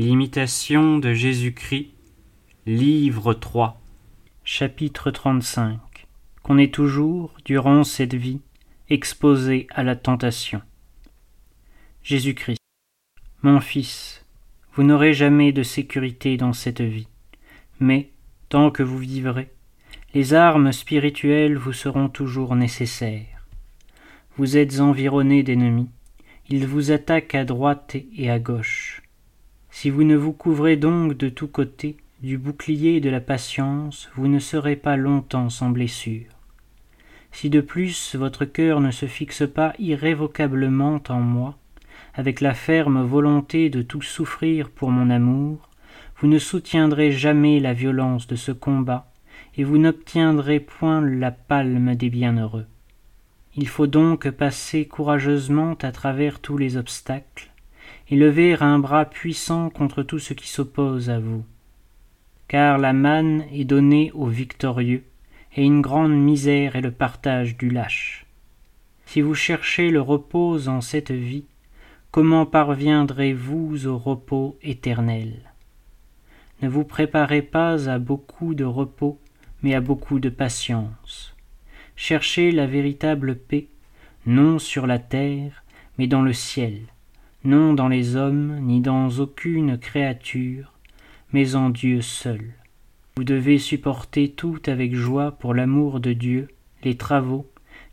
L'imitation de Jésus-Christ, livre 3, Chapitre 35 Qu'on est toujours, durant cette vie, exposé à la tentation. Jésus-Christ Mon fils, vous n'aurez jamais de sécurité dans cette vie, mais, tant que vous vivrez, les armes spirituelles vous seront toujours nécessaires. Vous êtes environné d'ennemis, ils vous attaquent à droite et à gauche. Si vous ne vous couvrez donc de tous côtés du bouclier de la patience, vous ne serez pas longtemps sans blessure. Si de plus votre cœur ne se fixe pas irrévocablement en moi, avec la ferme volonté de tout souffrir pour mon amour, vous ne soutiendrez jamais la violence de ce combat, et vous n'obtiendrez point la palme des bienheureux. Il faut donc passer courageusement à travers tous les obstacles, et lever un bras puissant contre tout ce qui s'oppose à vous. Car la manne est donnée aux victorieux, et une grande misère est le partage du lâche. Si vous cherchez le repos en cette vie, comment parviendrez-vous au repos éternel? Ne vous préparez pas à beaucoup de repos, mais à beaucoup de patience. Cherchez la véritable paix, non sur la terre, mais dans le ciel, non dans les hommes, ni dans aucune créature, mais en Dieu seul. Vous devez supporter tout avec joie pour l'amour de Dieu, les travaux,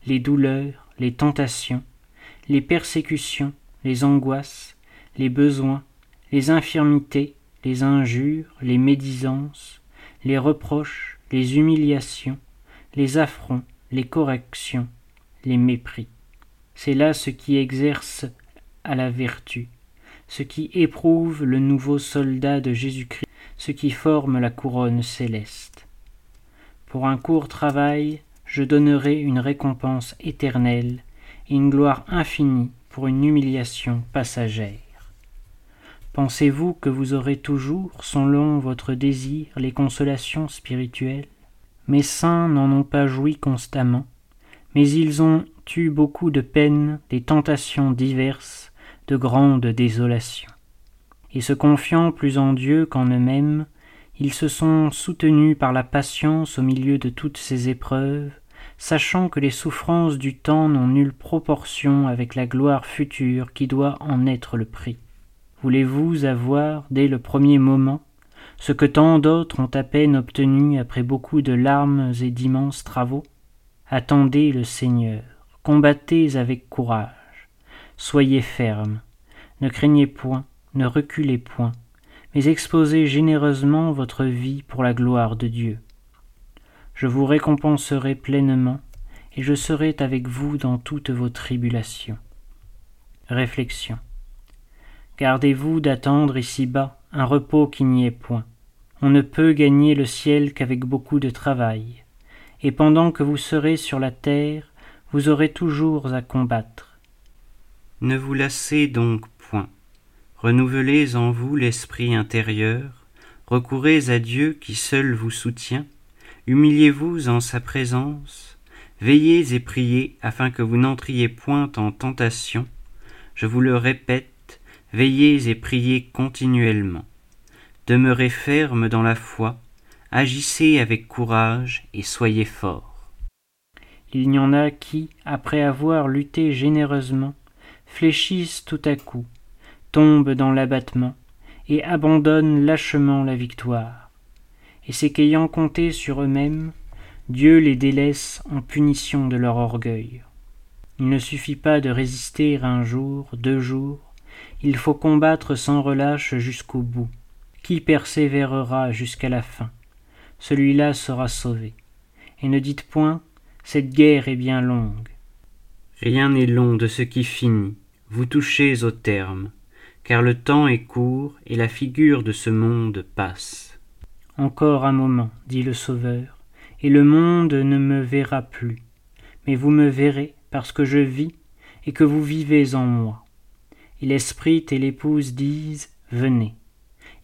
les douleurs, les tentations, les persécutions, les angoisses, les besoins, les infirmités, les injures, les médisances, les reproches, les humiliations, les affronts, les corrections, les mépris. C'est là ce qui exerce à la vertu, ce qui éprouve le nouveau soldat de Jésus-Christ, ce qui forme la couronne céleste. Pour un court travail, je donnerai une récompense éternelle et une gloire infinie pour une humiliation passagère. Pensez-vous que vous aurez toujours, selon votre désir, les consolations spirituelles? Mes saints n'en ont pas joui constamment, mais ils ont eu beaucoup de peines, des tentations diverses, de grandes désolations. Et se confiant plus en Dieu qu'en eux-mêmes, ils se sont soutenus par la patience au milieu de toutes ces épreuves, sachant que les souffrances du temps n'ont nulle proportion avec la gloire future qui doit en être le prix. Voulez-vous avoir, dès le premier moment, ce que tant d'autres ont à peine obtenu après beaucoup de larmes et d'immenses travaux? Attendez le Seigneur, combattez avec courage, Soyez ferme, ne craignez point, ne reculez point, mais exposez généreusement votre vie pour la gloire de Dieu. Je vous récompenserai pleinement, et je serai avec vous dans toutes vos tribulations. Réflexion. Gardez-vous d'attendre ici-bas un repos qui n'y est point. On ne peut gagner le ciel qu'avec beaucoup de travail, et pendant que vous serez sur la terre, vous aurez toujours à combattre. Ne vous lassez donc point. Renouvelez en vous l'esprit intérieur, recourez à Dieu qui seul vous soutient, humiliez-vous en sa présence, veillez et priez afin que vous n'entriez point en tentation. Je vous le répète, veillez et priez continuellement. Demeurez ferme dans la foi, agissez avec courage et soyez forts. Il y en a qui, après avoir lutté généreusement, fléchissent tout à coup, tombent dans l'abattement, et abandonnent lâchement la victoire. Et c'est qu'ayant compté sur eux-mêmes, Dieu les délaisse en punition de leur orgueil. Il ne suffit pas de résister un jour, deux jours, il faut combattre sans relâche jusqu'au bout. Qui persévérera jusqu'à la fin? Celui-là sera sauvé. Et ne dites point, cette guerre est bien longue. Rien n'est long de ce qui finit, vous touchez au terme, car le temps est court et la figure de ce monde passe. Encore un moment, dit le Sauveur, et le monde ne me verra plus, mais vous me verrez parce que je vis et que vous vivez en moi. Et l'Esprit et l'Épouse disent Venez,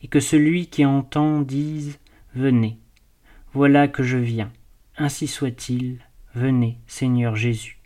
et que celui qui entend dise Venez. Voilà que je viens. Ainsi soit-il. Venez, Seigneur Jésus.